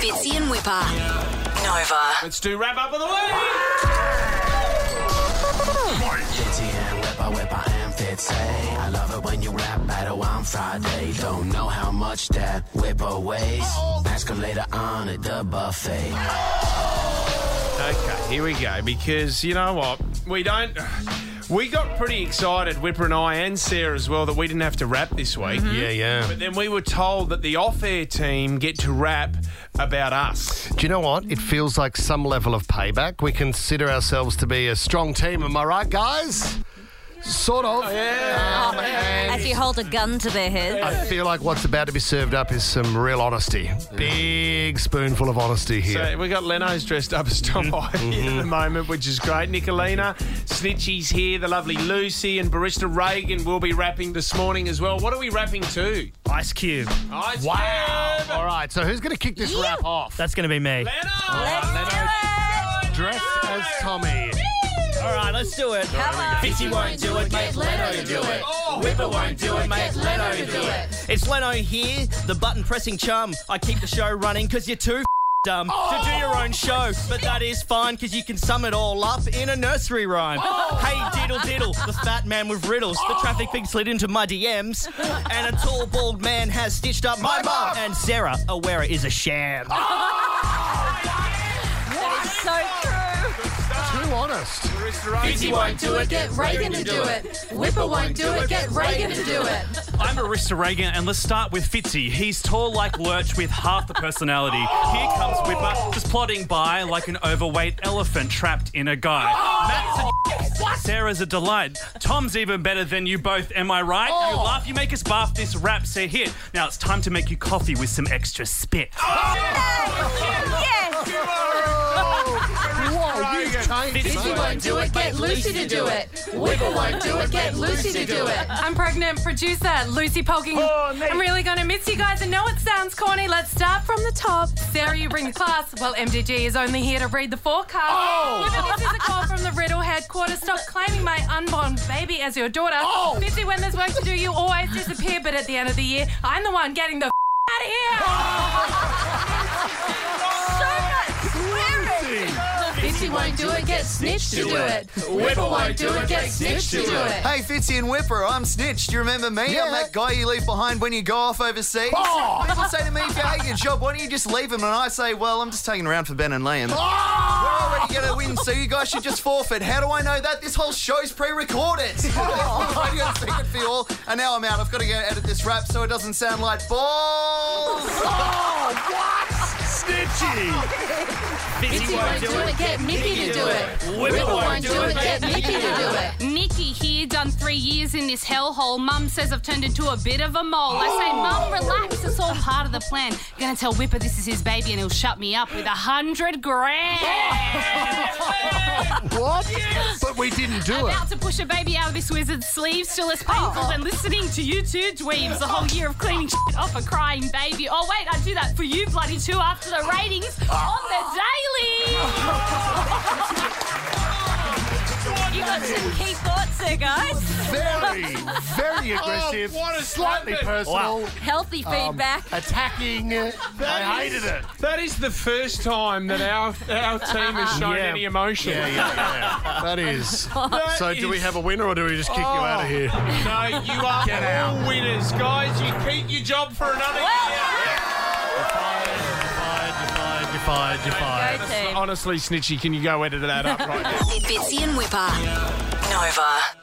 Fitzy and Wippa. Nova. Let's do wrap up of the week. Fitzy and Wippa, Wippa and Fitzy. I love it when you rap battle on Friday. Don't know how much that Wippa weighs. Ask her later on at the buffet. Okay, here we go. Because you know what? We don't. We got pretty excited, Wippa and I, and Sarah as well, that we didn't have to rap this week. Mm-hmm. Yeah, yeah. But then we were told that the off-air team get to rap about us. Do you know what? It feels like some level of payback. We consider ourselves to be a strong team. Am I right, guys? Sort of. Oh, yeah. You hold a gun to their head. I feel like what's about to be served up is some real honesty. Big spoonful of honesty here. So we got Leno's dressed up as Tom mm-hmm. Ivy at the mm-hmm. moment, which is great. Nicolina, Snitchy's here, the lovely Lucy, and Barista Reagan will be rapping this morning as well. What are we rapping to? Ice Cube. Ice wow. Cube. All right, so who's going to kick this rap off? That's going to be me. Leno! Let's do it. Dressed Tommy. All right, let's do it. Fitzy won't do it, mate. Leno do it. Wippa won't do it, mate. Leno do it. It's Leno here, the button pressing chum. I keep the show running because you're too dumb to do oh. your own show. But that is fine because you can sum it all up in a nursery rhyme. Oh. Hey, diddle diddle, the fat man with riddles. The traffic oh. pig slid into my DMs. And a tall bald man has stitched up my mum. And Sarah, aware is a sham. That is so true. Too honest. Barista won't do it, Get Reagan to do it. Wippa won't do it. Get Reagan to do it. I'm Arista Reagan, and let's start with Fitzy. He's tall like Lurch with half the personality. Here comes Wippa, just plodding by like an overweight elephant trapped in a guy. Matt's a oh, Sarah's a delight. Tom's even better than you both, am I right? You oh. laugh, you make us bath, this rap's a hit. Now it's time to make you coffee with some extra spit. Whoa, you've changed. Won't do it. Get Lucy to do it. Wippa won't do it. Get Lucy to do it. I'm pregnant producer Lucy Polking. I'm really going to miss you guys. I know it sounds corny. Let's start from the top. Sarah, you bring the class. Well, MDG is only here to read the forecast. Oh. This is a call from the Riddle headquarters. Stop claiming my unborn baby as your daughter. Oh. Busy when there's work to do, you always disappear. But at the end of the year, I'm the one getting the out of here. Oh! Fitzy won't do it. Get Snitch to do it. Wippa won't do it. Get Snitch to do it. Hey, Fitzy and Wippa, I'm Snitch. Do you remember me? Yeah. I'm that guy you leave behind when you go off overseas. Oh. People say to me, if you hate your job, why don't you just leave him? And I say, well, I'm just taking around for Ben and Liam. Oh! We're already going to win, so you guys should just forfeit. How do I know that? This whole show's pre-recorded. I got a secret for you all, and now I'm out. I've got to go edit this rap so it doesn't sound like balls. Oh, Fitzy won't do it. Get Mickey to do it. Wippa won't do it. Get Mickey to do it. Nikki here, done three years in this hellhole. Mum says I've turned into a bit of a mole. I say, Mum, relax, it's all part of the plan. Gonna tell Wippa this is his baby and he'll shut me up with a hundred grand. What? But we didn't do it. About to push a baby out of this wizard's sleeve, still as painful oh. than listening to you two dweebs. The whole year of cleaning shit off a crying baby. Oh wait, I'd do that for you bloody two after the ratings guys. Very, very oh, aggressive. what a slightly slap it. personal. Healthy um, feedback. Attacking. I hated it. That is the first time that our our team has shown Yeah. any emotion. Yeah, yeah, yeah. That is. That So, do we is- have a winner or do we just kick you out of oh, here? No, you are Get all out. winners, guys. You keep your job for another year. You're fired, you're fired, you're fired, you're fired. Go team. Honestly, Snitchy, can you go edit that up right now? Fitzy and Wippa. Nova.